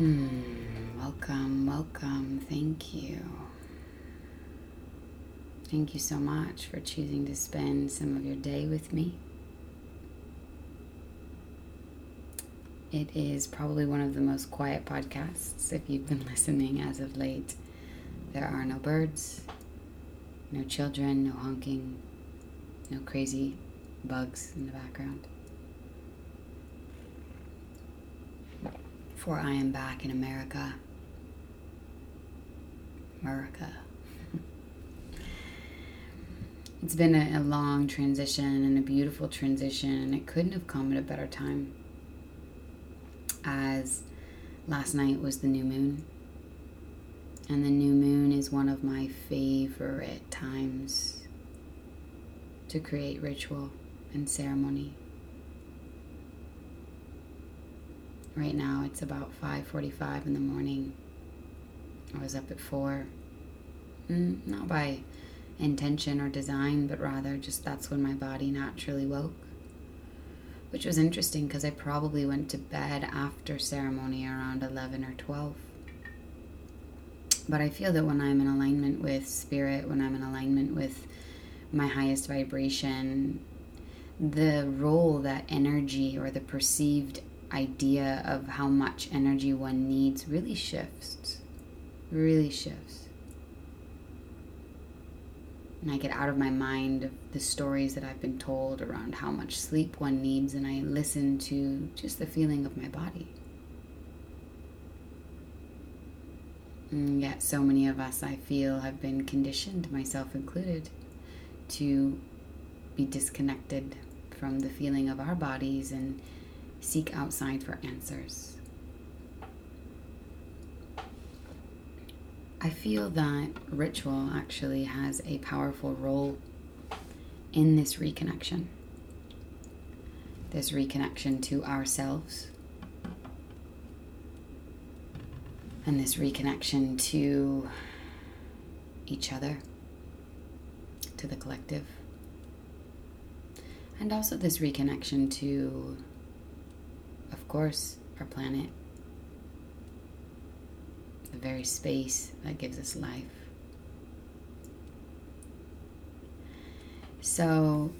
Hmm, welcome, welcome. Thank you. Thank you so much for choosing to spend some of your day with me. It is probably one of the most quiet podcasts if you've been listening as of late. There are no birds, no children, no honking, no crazy bugs in the background. For I am back in America. America. it's been a, a, long transition and a beautiful transition, and it couldn't have come at a better time. As last night was the new moon, and the new moon is one of my favorite times to create ritual and ceremony. Right now it's about 5:45 in the morning. I was up at 4. Mm, not by intention or design, but rather just that's when my body naturally woke. Which was interesting because I probably went to bed after ceremony around 11 or 12. But I feel that when I'm in alignment with spirit, when I'm in alignment with my highest vibration, the role that energy or the perceived idea of how much energy one needs really shifts. Really shifts. And I get out of my mind the stories that I've been told around how much sleep one needs, and I listen to just the feeling of my body. And yet, so many of us, I feel, have been conditioned, myself included, to be disconnected from the feeling of our bodies and seek outside for answers. I feel that ritual actually has a powerful role in this reconnection. This reconnection to ourselves, and this reconnection to each other, to the collective, and also this reconnection to course, our planet, the very space that gives us life. So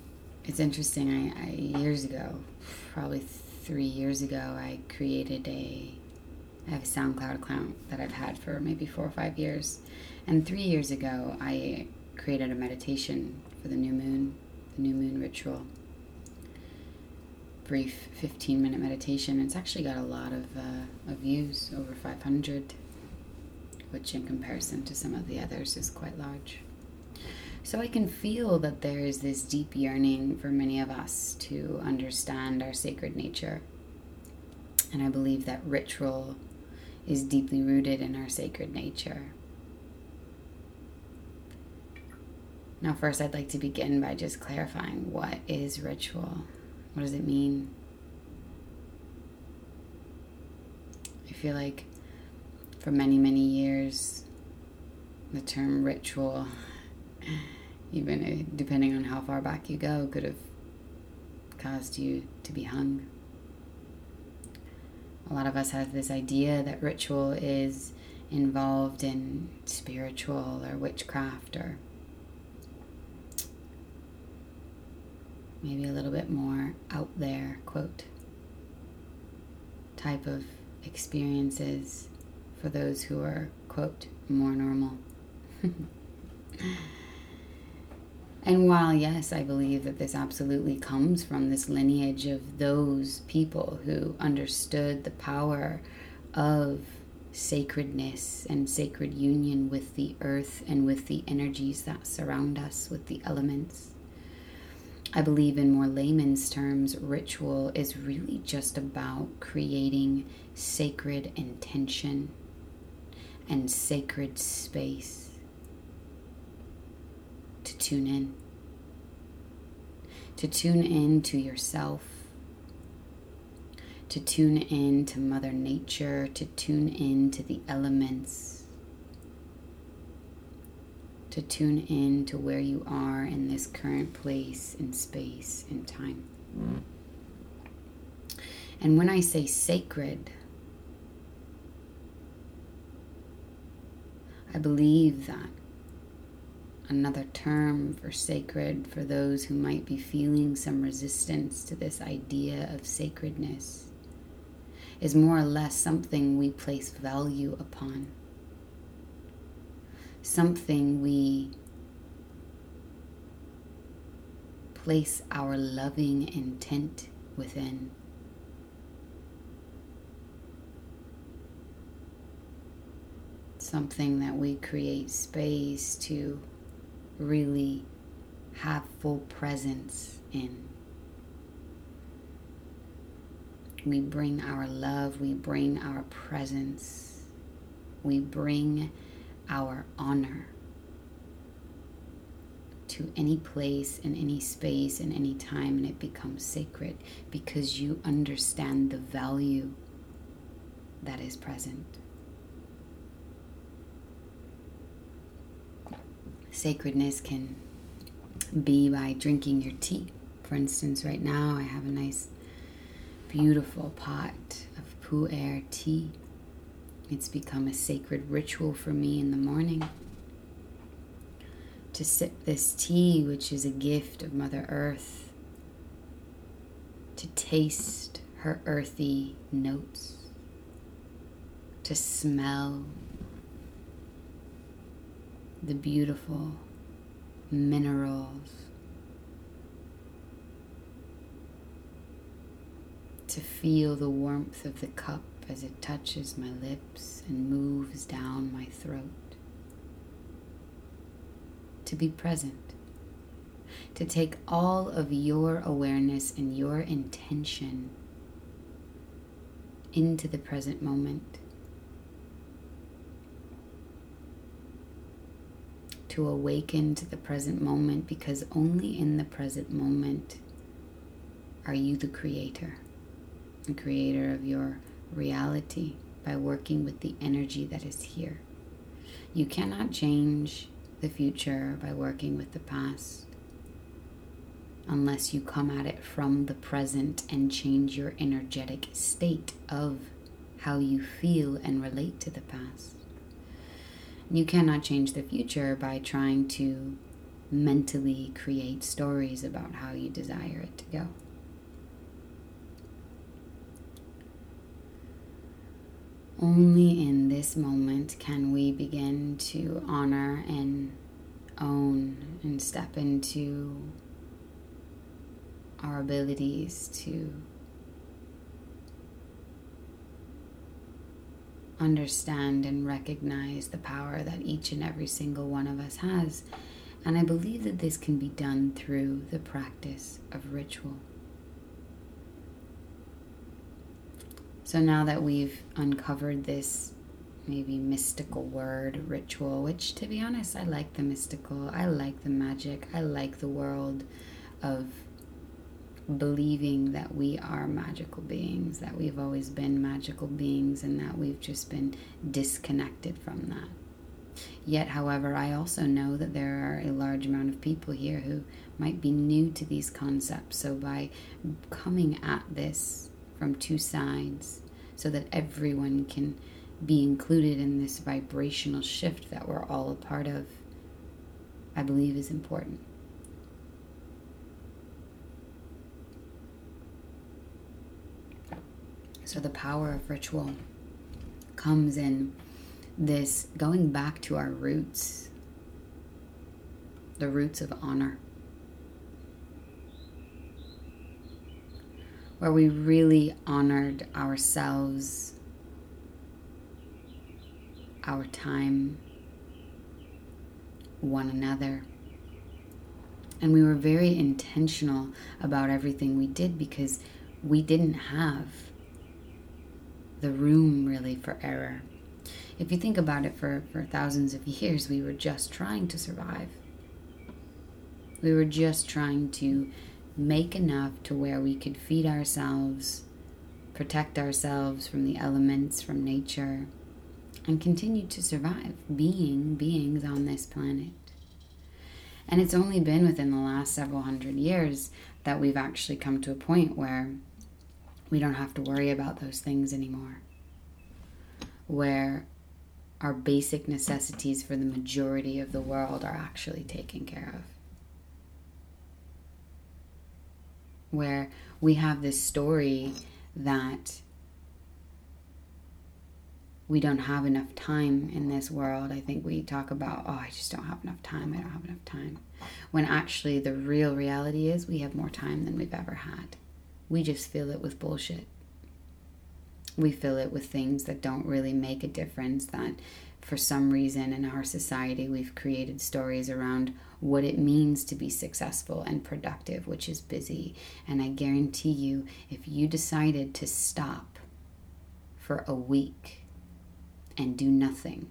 it's interesting. I, I years ago, probably three years ago, I created a. I have a SoundCloud account that I've had for maybe four or five years, and three years ago, I created a meditation for the new moon, the new moon ritual brief 15 minute meditation. It's actually got a lot of, uh, of views, over 500, which in comparison to some of the others is quite large. So I can feel that there is this deep yearning for many of us to understand our sacred nature. And I believe that ritual is deeply rooted in our sacred nature. Now, first, I'd like to begin by just clarifying what is ritual. What does it mean? I feel like for many, many years, the term ritual, even depending on how far back you go, could have caused you to be hung. A lot of us have this idea that ritual is involved in spiritual or witchcraft or maybe a little bit more out there, quote, type of experiences for those who are, quote, more normal. and while, yes, I believe that this absolutely comes from this lineage of those people who understood the power of sacredness and sacred union with the earth and with the energies that surround us, with the elements. I believe, in more layman's terms, ritual is really just about creating sacred intention and sacred space to tune in. To tune in to yourself, to tune in to Mother Nature, to tune in to the elements, to tune in to where you are in this current place in space and time. And when I say sacred, I believe that another term for sacred for those who might be feeling some resistance to this idea of sacredness is more or less something we place value upon, something we place our loving intent within. Something that we create space to really have full presence in. We bring our love, we bring our presence, we bring our honor to any place, in any space, in any time, and it becomes sacred because you understand the value that is present. Sacredness can be by drinking your tea. For instance, right now I have a nice beautiful pot of pu'er tea. It's become a sacred ritual for me in the morning to sip this tea, which is a gift of Mother Earth, to taste her earthy notes, to smell the beautiful minerals to feel the warmth of the cup as it touches my lips and moves down my throat. To be present. To take all of your awareness and your intention into the present moment. To awaken to the present moment because only in the present moment are you the creator the creator of your reality by working with the energy that is here. You cannot change the future by working with the past unless you come at it from the present and change your energetic state of how you feel and relate to the past. You cannot change the future by trying to mentally create stories about how you desire it to go. Only in this moment can we begin to honor and own and step into our abilities to understand and recognize the power that each and every single one of us has. And I believe that this can be done through the practice of ritual. So now that we've uncovered this maybe mystical word, ritual, which to be honest, I like the mystical, I like the magic, I like the world of believing that we are magical beings, that we've always been magical beings, and that we've just been disconnected from that. Yet, however, I also know that there are a large amount of people here who might be new to these concepts. So, by coming at this from two sides so that everyone can be included in this vibrational shift that we're all a part of, I believe is important. So, the power of ritual comes in this going back to our roots, the roots of honor. Where we really honored ourselves our time, one another. And we were very intentional about everything we did because we didn't have the room really for error. If you think about it, for, for thousands of years, we were just trying to survive. We were just trying to make enough to where we could feed ourselves, protect ourselves from the elements, from nature, and continue to survive, being beings on this planet. And it's only been within the last several hundred years that we've actually come to a point where we don't have to worry about those things anymore. Where our basic necessities for the majority of the world are actually taken care of. Where we have this story that we don't have enough time in this world. I think we talk about, oh, I just don't have enough time. I don't have enough time. When actually, the real reality is we have more time than we've ever had. We just fill it with bullshit. We fill it with things that don't really make a difference, that for some reason in our society we've created stories around what it means to be successful and productive, which is busy. And I guarantee you, if you decided to stop for a week, and do nothing.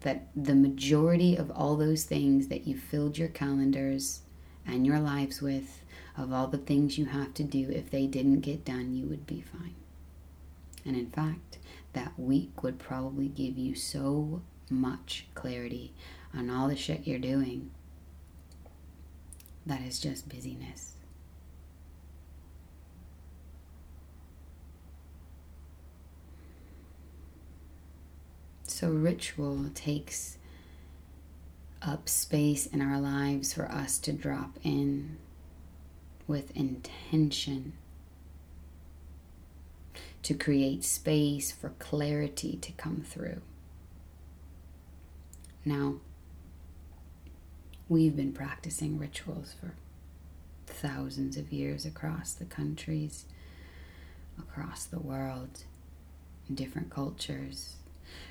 That the majority of all those things that you filled your calendars and your lives with, of all the things you have to do, if they didn't get done, you would be fine. And in fact, that week would probably give you so much clarity on all the shit you're doing that is just busyness. So, ritual takes up space in our lives for us to drop in with intention, to create space for clarity to come through. Now, we've been practicing rituals for thousands of years across the countries, across the world, in different cultures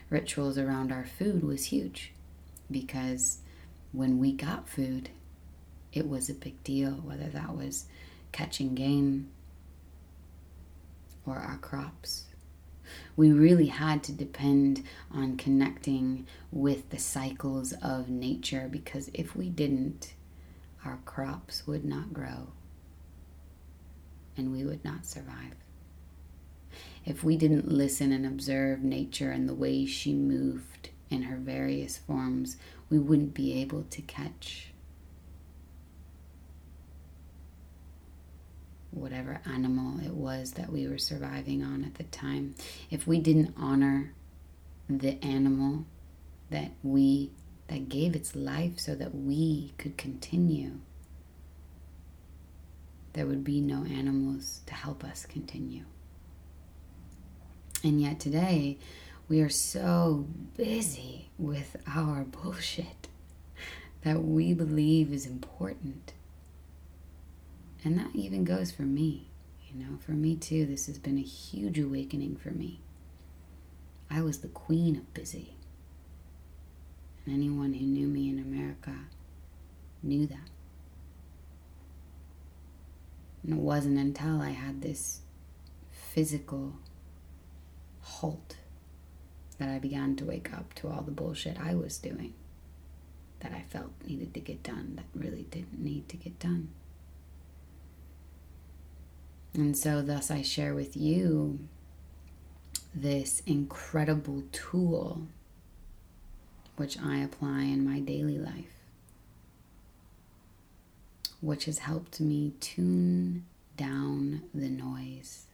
rituals around our food was huge because when we got food, it was a big deal, whether that was catching game or our crops. We really had to depend on connecting with the cycles of nature because if we didn't, our crops would not grow and we would not survive. If we didn't listen and observe nature and the way she moved in her various forms, we wouldn't be able to catch whatever animal it was that we were surviving on at the time. If we didn't honor the animal that we that gave its life so that we could continue there would be no animals to help us continue and yet today, we are so busy with our bullshit that we believe is important. And that even goes for me. You know, for me too, this has been a huge awakening for me. I was the queen of busy. And anyone who knew me in America knew that. And it wasn't until I had this physical halt that I began to wake up to all the bullshit I was doing that I felt needed to get done that really didn't need to get done. And so, thus, I share with you this incredible tool which I apply in my daily life, which has helped me tune down the noise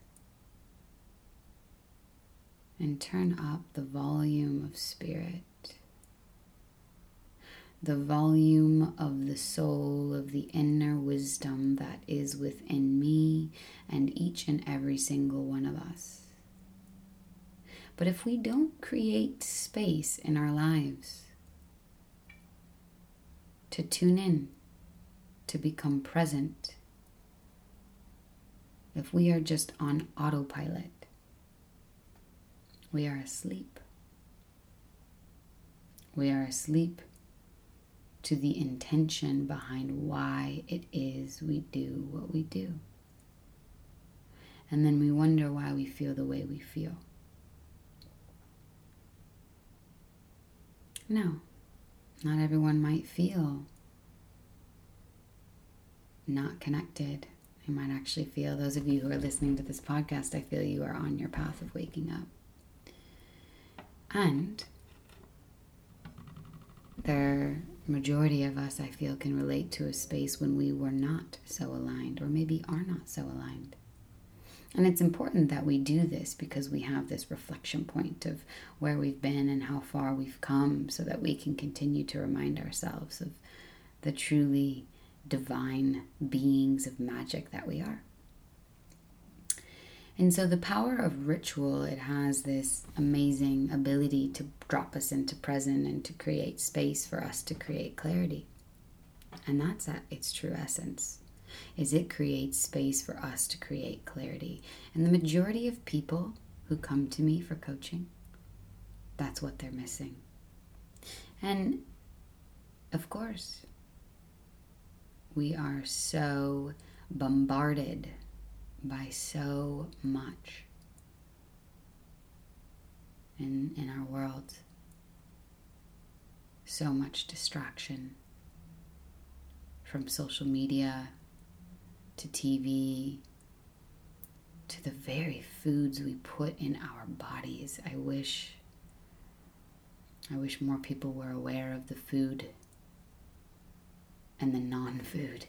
and turn up the volume of spirit, the volume of the soul, of the inner wisdom that is within me and each and every single one of us. But if we don't create space in our lives to tune in, to become present, if we are just on autopilot, we are asleep. We are asleep to the intention behind why it is we do what we do. And then we wonder why we feel the way we feel. No, not everyone might feel not connected. You might actually feel, those of you who are listening to this podcast, I feel you are on your path of waking up. And the majority of us, I feel, can relate to a space when we were not so aligned, or maybe are not so aligned. And it's important that we do this because we have this reflection point of where we've been and how far we've come so that we can continue to remind ourselves of the truly divine beings of magic that we are. And so the power of ritual, it has this amazing ability to drop us into present and to create space for us to create clarity. And that's at its true essence. Is it creates space for us to create clarity. And the majority of people who come to me for coaching, that's what they're missing. And of course, we are so bombarded by so much in, in our world. So much distraction from social media to TV to the very foods we put in our bodies. I wish I wish more people were aware of the food and the non-food.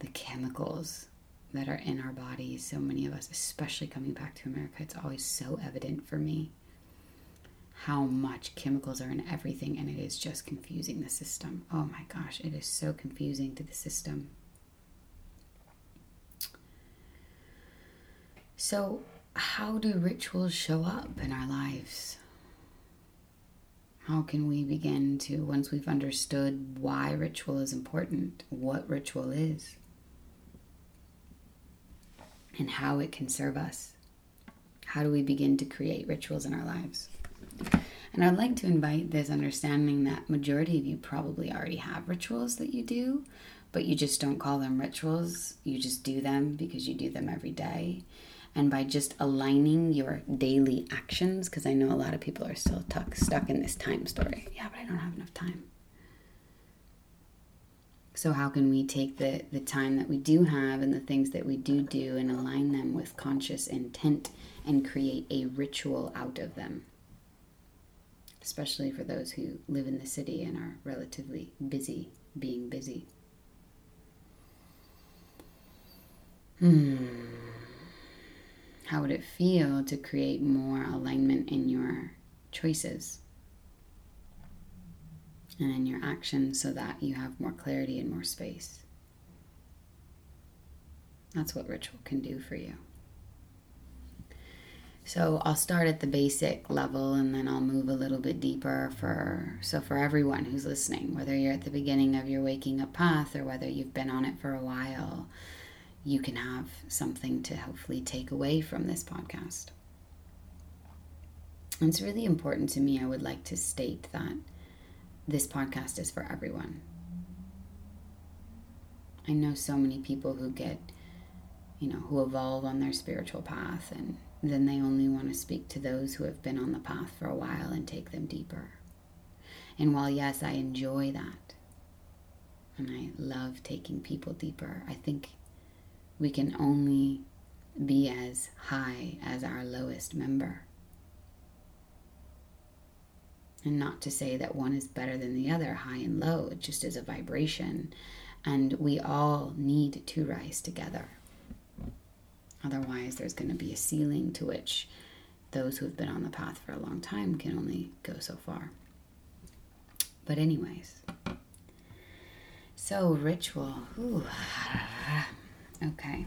The chemicals that are in our bodies. So many of us, especially coming back to America, it's always so evident for me how much chemicals are in everything, and it is just confusing the system. Oh my gosh, it is so confusing to the system. So, how do rituals show up in our lives? How can we begin to, once we've understood why ritual is important, what ritual is, and how it can serve us. How do we begin to create rituals in our lives? And I'd like to invite this understanding that majority of you probably already have rituals that you do, but you just don't call them rituals. You just do them because you do them every day. And by just aligning your daily actions, because I know a lot of people are still tuck, stuck in this time story. Yeah, but I don't have enough time. So, how can we take the, the time that we do have and the things that we do do and align them with conscious intent and create a ritual out of them? Especially for those who live in the city and are relatively busy being busy. Hmm. How would it feel to create more alignment in your choices? And in your actions so that you have more clarity and more space. That's what ritual can do for you. So I'll start at the basic level and then I'll move a little bit deeper for so for everyone who's listening, whether you're at the beginning of your waking up path or whether you've been on it for a while, you can have something to hopefully take away from this podcast. It's really important to me, I would like to state that this podcast is for everyone. I know so many people who get, you know, who evolve on their spiritual path and then they only want to speak to those who have been on the path for a while and take them deeper. And while, yes, I enjoy that and I love taking people deeper, I think we can only be as high as our lowest member. And not to say that one is better than the other, high and low, it just is a vibration. And we all need to rise together. Otherwise, there's going to be a ceiling to which those who have been on the path for a long time can only go so far. But, anyways, so ritual. Ooh. Okay.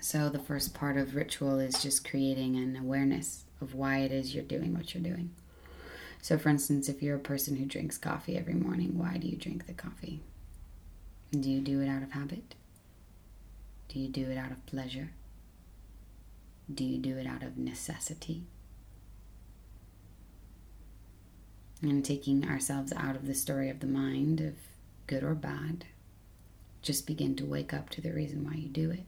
So, the first part of ritual is just creating an awareness of why it is you're doing what you're doing. So, for instance, if you're a person who drinks coffee every morning, why do you drink the coffee? Do you do it out of habit? Do you do it out of pleasure? Do you do it out of necessity? and taking ourselves out of the story of the mind of good or bad. Just begin to wake up to the reason why you do it.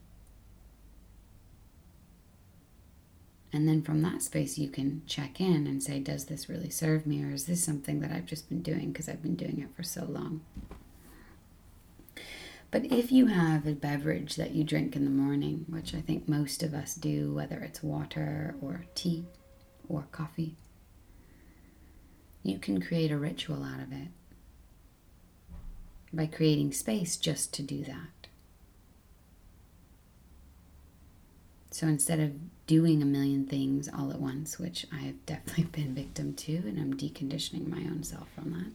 And then from that space, you can check in and say, Does this really serve me? Or is this something that I've just been doing because I've been doing it for so long? But if you have a beverage that you drink in the morning, which I think most of us do, whether it's water or tea or coffee, you can create a ritual out of it by creating space just to do that. So instead of doing a million things all at once, which I have definitely been victim to, and I'm deconditioning my own self from that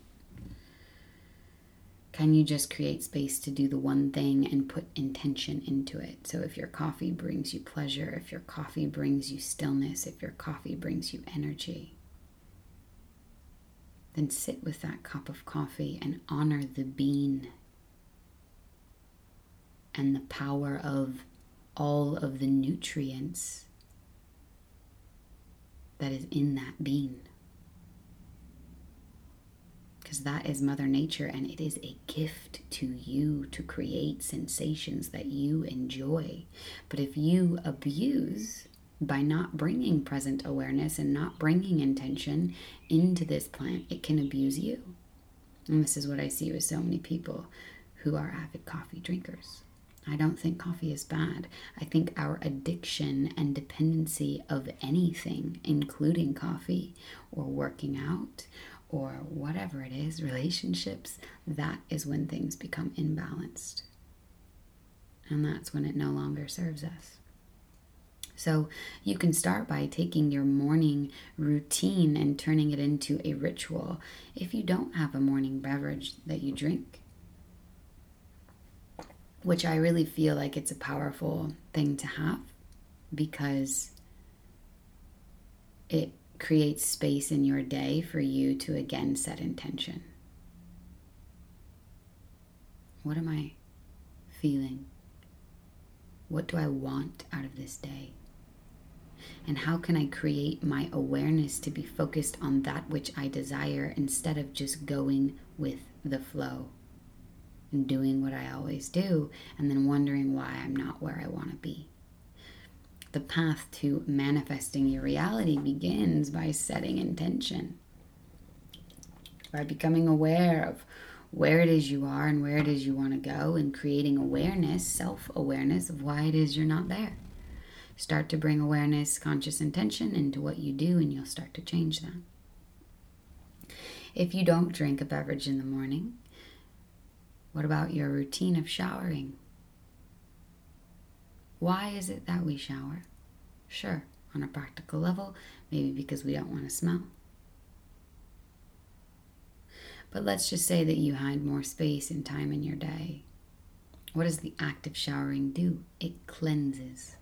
can you just create space to do the one thing and put intention into it? So, if your coffee brings you pleasure, if your coffee brings you stillness, if your coffee brings you energy, then sit with that cup of coffee and honor the bean and the power of all of the nutrients that is in that bean because that is Mother Nature and it is a gift to you to create sensations that you enjoy. But if you abuse by not bringing present awareness and not bringing intention into this plant, it can abuse you. And this is what I see with so many people who are avid coffee drinkers. I don't think coffee is bad. I think our addiction and dependency of anything, including coffee or working out or whatever it is, relationships, that is when things become imbalanced. And that's when it no longer serves us. So you can start by taking your morning routine and turning it into a ritual if you don't have a morning beverage that you drink. Which I really feel like it's a powerful thing to have because it creates space in your day for you to again set intention. What am I feeling? What do I want out of this day? And how can I create my awareness to be focused on that which I desire instead of just going with the flow and doing what I always do and then wondering why I'm not where I want to be? the path to manifesting your reality begins by setting intention, by becoming aware of where it is you are and where it is you want to go, and creating awareness, self awareness of why it is you're not there. Start to bring awareness, conscious intention into what you do, and you'll start to change that. If you don't drink a beverage in the morning, what about your routine of showering? Why is it that we shower? Sure, on a practical level, maybe because we don't want to smell. But let's just say that you had more space and time in your day. What does the act of showering do? It cleanses.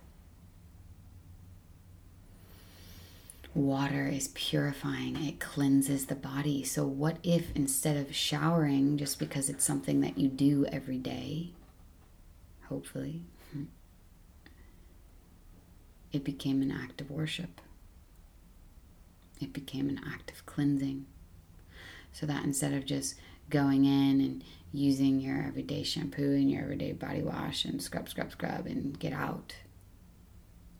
Water is purifying, it cleanses the body. So, what if instead of showering, just because it's something that you do every day, hopefully, it became an act of worship. It became an act of cleansing. So that instead of just going in and using your everyday shampoo and your everyday body wash and scrub, scrub, scrub and get out,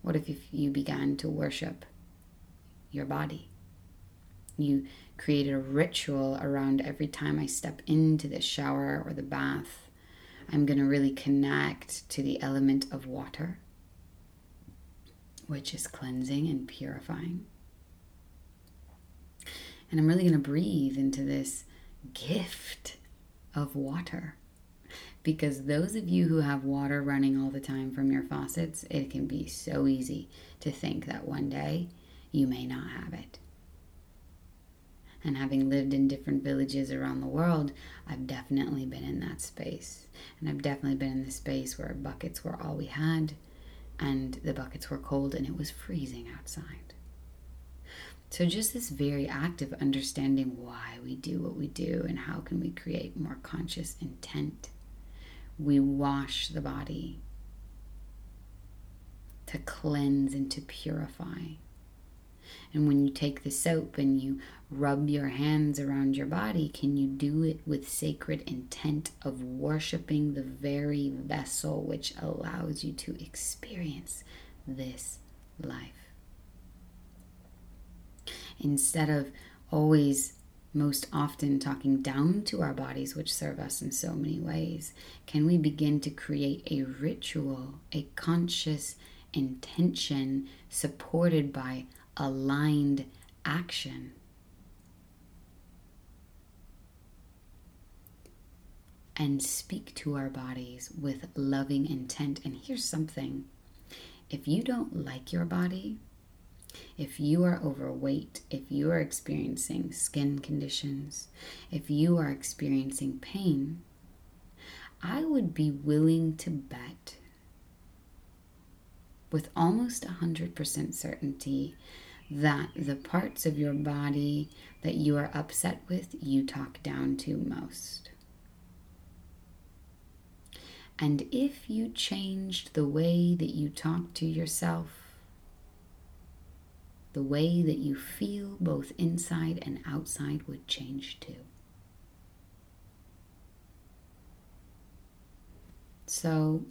what if you began to worship your body? You created a ritual around every time I step into the shower or the bath. I'm going to really connect to the element of water which is cleansing and purifying. And I'm really going to breathe into this gift of water. Because those of you who have water running all the time from your faucets, it can be so easy to think that one day you may not have it. And having lived in different villages around the world, I've definitely been in that space. And I've definitely been in the space where buckets were all we had and the buckets were cold and it was freezing outside. So, just this very act of understanding why we do what we do and how can we create more conscious intent. We wash the body to cleanse and to purify. And when you take the soap and you rub your hands around your body, can you do it with sacred intent of worshiping the very vessel which allows you to experience this life? Instead of always most often talking down to our bodies, which serve us in so many ways, can we begin to create a ritual, a conscious intention supported by aligned action? And speak to our bodies with loving intent. And here's something if you don't like your body, if you are overweight, if you are experiencing skin conditions, if you are experiencing pain, I would be willing to bet with almost 100% certainty that the parts of your body that you are upset with, you talk down to most. And if you changed the way that you talk to yourself, the way that you feel both inside and outside would change too. So,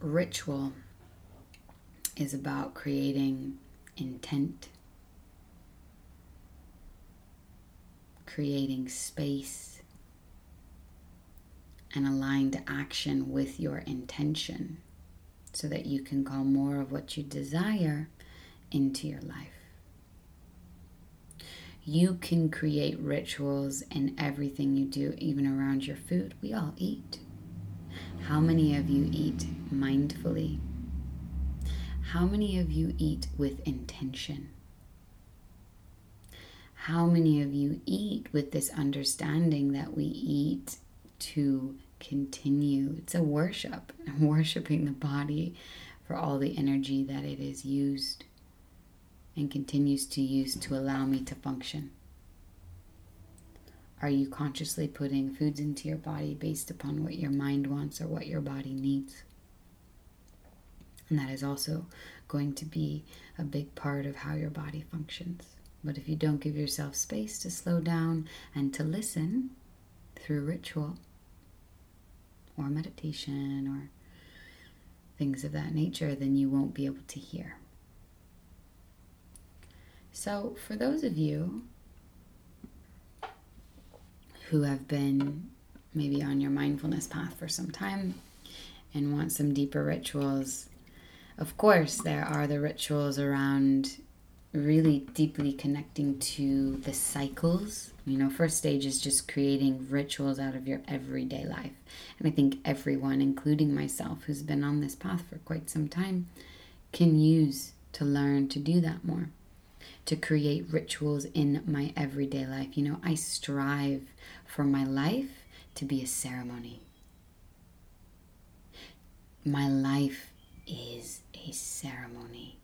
ritual is about creating intent, creating space, and aligned action with your intention so that you can call more of what you desire into your life. You can create rituals in everything you do, even around your food. We all eat. How many of you eat mindfully? How many of you eat with intention? How many of you eat with this understanding that we eat to continue. It's a worship. I'm worshiping the body for all the energy that it is used and continues to use to allow me to function. Are you consciously putting foods into your body based upon what your mind wants or what your body needs? And that is also going to be a big part of how your body functions. But if you don't give yourself space to slow down and to listen through ritual, or meditation or things of that nature, then you won't be able to hear. So, for those of you who have been maybe on your mindfulness path for some time and want some deeper rituals, of course, there are the rituals around really deeply connecting to the cycles. You know, first stage is just creating rituals out of your everyday life. And I think everyone, including myself, who's been on this path for quite some time, can use to learn to do that more. To create rituals in my everyday life. You know, I strive for my life to be a ceremony. My life is a ceremony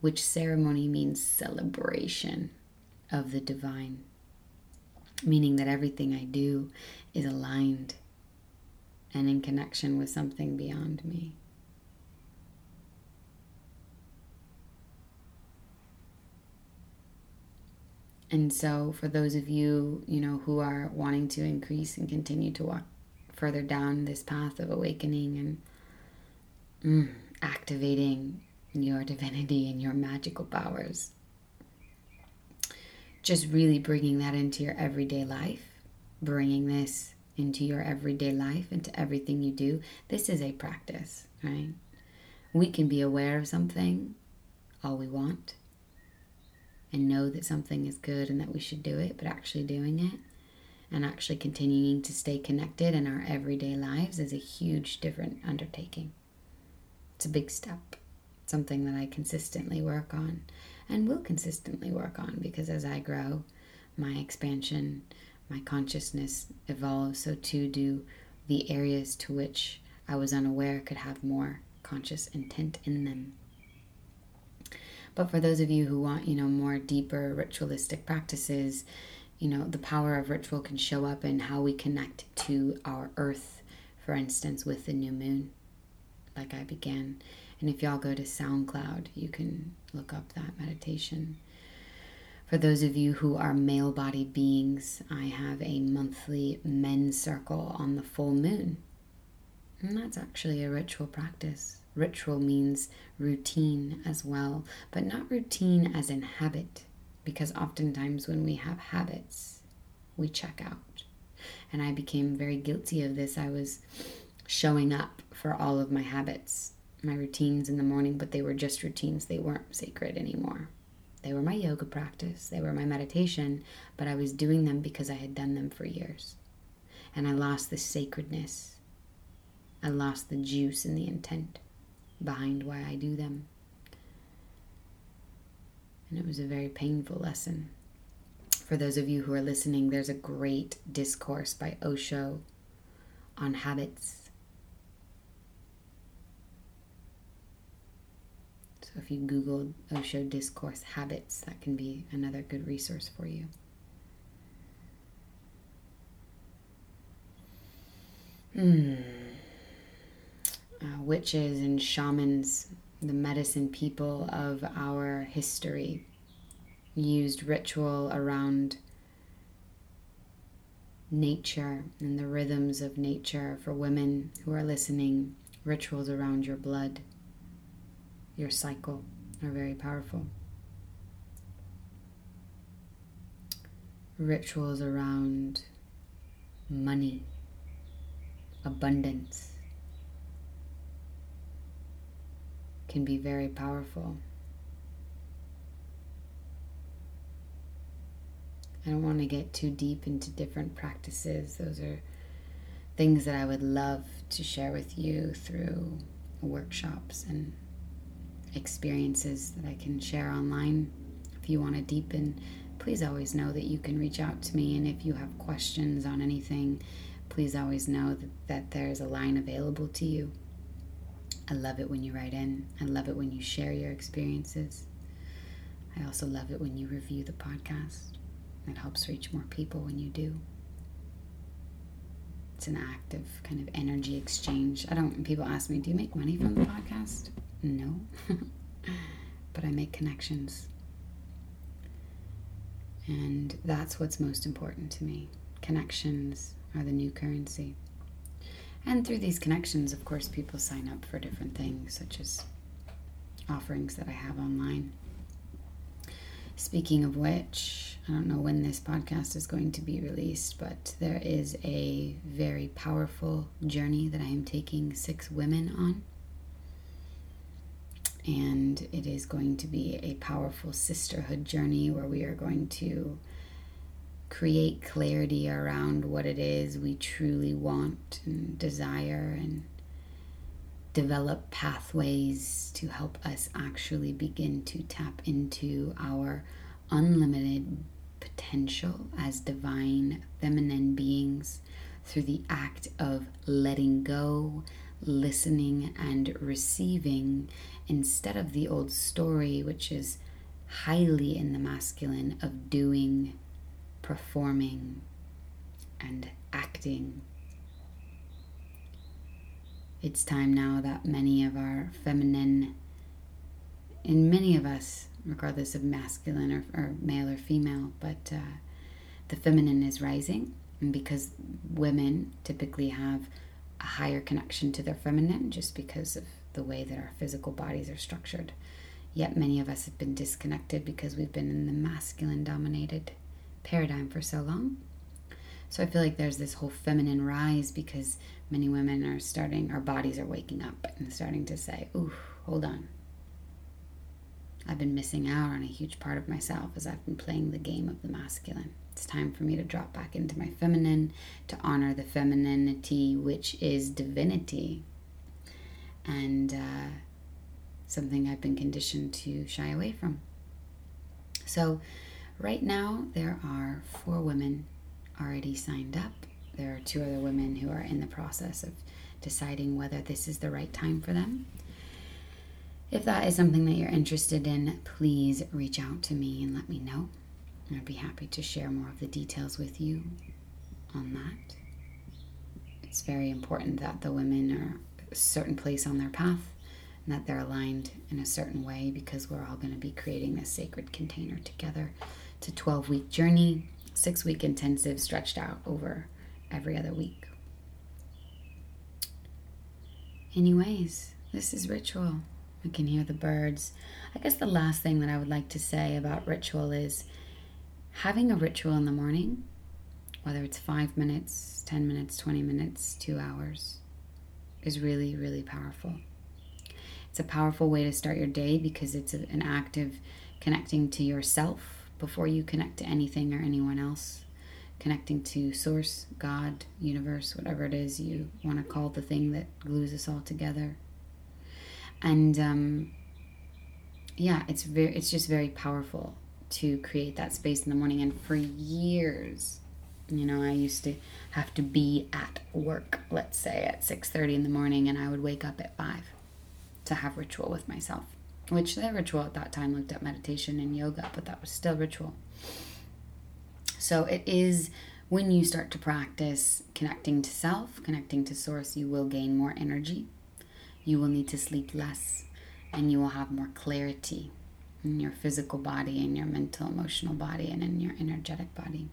which ceremony means celebration of the divine, meaning that everything I do is aligned and in connection with something beyond me. And so, for those of you, you know, who are wanting to increase and continue to walk further down this path of awakening and mm, activating your divinity and your magical powers. Just really bringing that into your everyday life, bringing this into your everyday life, into everything you do. This is a practice, right? We can be aware of something all we want and know that something is good and that we should do it, but actually doing it and actually continuing to stay connected in our everyday lives is a huge different undertaking. It's a big step. Something that I consistently work on and will consistently work on because as I grow, my expansion, my consciousness evolves, so too do the areas to which I was unaware could have more conscious intent in them. But for those of you who want, you know, more deeper ritualistic practices, you know, the power of ritual can show up in how we connect to our earth, for instance, with the new moon, like I began And if y'all go to SoundCloud, you can look up that meditation. For those of you who are male bodied beings, I have a monthly men's circle on the full moon. And that's actually a ritual practice. Ritual means routine as well, but not routine as in habit, because oftentimes when we have habits, we check out. And I became very guilty of this. I was showing up for all of my habits my routines in the morning, but they were just routines. They weren't sacred anymore. They were my yoga practice, they were my meditation, but I was doing them because I had done them for years. And I lost the sacredness. I lost the juice and the intent behind why I do them. And it was a very painful lesson. For those of you who are listening, there's a great discourse by Osho on habits If you Google Osho Discourse Habits, that can be another good resource for you. Hmm. Uh, witches and shamans, the medicine people of our history, used ritual around nature and the rhythms of nature for women who are listening, rituals around your blood your cycle are very powerful. Rituals around money, abundance can be very powerful. I don't want to get too deep into different practices. Those are things that I would love to share with you through workshops and experiences that I can share online. If you want to deepen, please always know that you can reach out to me. And if you have questions on anything, please always know that, that there's a line available to you. I love it when you write in, I love it when you share your experiences. I also love it when you review the podcast. It helps reach more people when you do. It's an active kind of energy exchange. I don't, people ask me, do you make money from the podcast? No. but I make connections. And that's what's most important to me. Connections are the new currency. And through these connections, of course, people sign up for different things, such as offerings that I have online. Speaking of which, I don't know when this podcast is going to be released, but there is a very powerful journey that I am taking six women on and it is going to be a powerful sisterhood journey where we are going to create clarity around what it is we truly want and desire and develop pathways to help us actually begin to tap into our unlimited potential as divine feminine beings through the act of letting go, listening, and receiving instead of the old story, which is highly in the masculine of doing, performing, and acting. It's time now that many of our feminine, in many of us, regardless of masculine or, or male or female, but uh, the feminine is rising. And because women typically have a higher connection to their feminine just because of the way that our physical bodies are structured. Yet many of us have been disconnected because we've been in the masculine dominated paradigm for so long. So I feel like there's this whole feminine rise because many women are starting, our bodies are waking up and starting to say, ooh, hold on. I've been missing out on a huge part of myself as I've been playing the game of the masculine. It's time for me to drop back into my feminine, to honor the femininity, which is divinity, and uh, something I've been conditioned to shy away from. So, right now, there are four women already signed up. There are two other women who are in the process of deciding whether this is the right time for them. If that is something that you're interested in, please reach out to me and let me know. I'd be happy to share more of the details with you on that. It's very important that the women are certain place on their path and that they're aligned in a certain way because we're all going to be creating this sacred container together. It's a 12 week journey, six week intensive stretched out over every other week. Anyways, this is ritual. I can hear the birds. I guess the last thing that I would like to say about ritual is having a ritual in the morning, whether it's five minutes, 10 minutes, 20 minutes, two hours, is really, really powerful. It's a powerful way to start your day because it's an act of connecting to yourself before you connect to anything or anyone else. Connecting to source, God, universe, whatever it is you want to call the thing that glues us all together. And um, yeah, it's very, it's just very powerful to create that space in the morning. And for years, you know, I used to have to be at work, let's say at 6:30 in the morning, and I would wake up at five to have ritual with myself, which the ritual at that time looked at meditation and yoga, but that was still ritual. So it is when you start to practice connecting to self, connecting to source, you will gain more energy. You will need to sleep less and you will have more clarity in your physical body, in your mental, emotional body, and in your energetic body.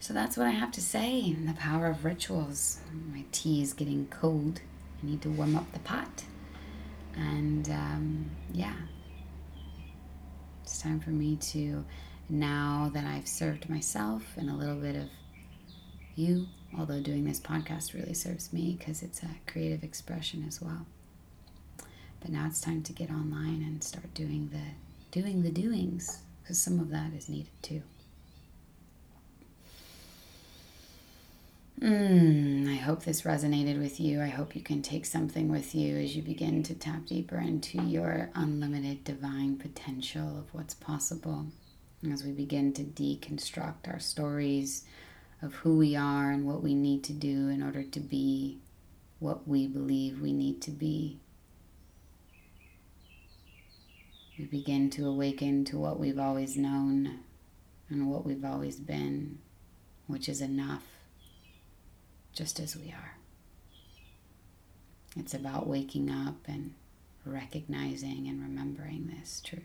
So that's what I have to say. The power of rituals. My tea is getting cold. I need to warm up the pot. And um, yeah, it's time for me to, now that I've served myself and a little bit of you, although doing this podcast really serves me because it's a creative expression as well. But now it's time to get online and start doing the doing the doings because some of that is needed too. Mm, I hope this resonated with you. I hope you can take something with you as you begin to tap deeper into your unlimited divine potential of what's possible. As we begin to deconstruct our stories of who we are and what we need to do in order to be what we believe we need to be. We begin to awaken to what we've always known and what we've always been, which is enough just as we are. It's about waking up and recognizing and remembering this truth.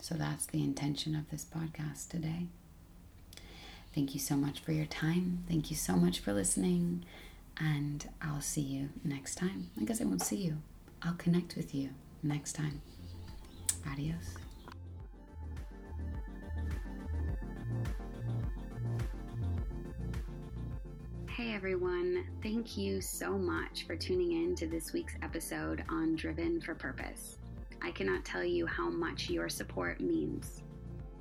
So that's the intention of this podcast today. Thank you so much for your time. Thank you so much for listening. And I'll see you next time. I guess I won't see you. I'll connect with you next time. Adios. Everyone, thank you so much for tuning in to this week's episode on Driven for Purpose. I cannot tell you how much your support means.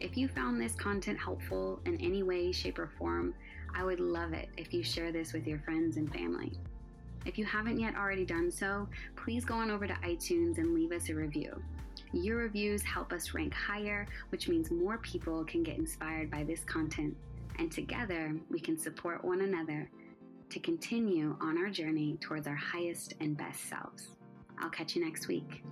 If you found this content helpful in any way, shape, or form, I would love it if you share this with your friends and family. If you haven't yet already done so, please go on over to iTunes and leave us a review. Your reviews help us rank higher, which means more people can get inspired by this content, and together we can support one another to continue on our journey towards our highest and best selves. I'll catch you next week.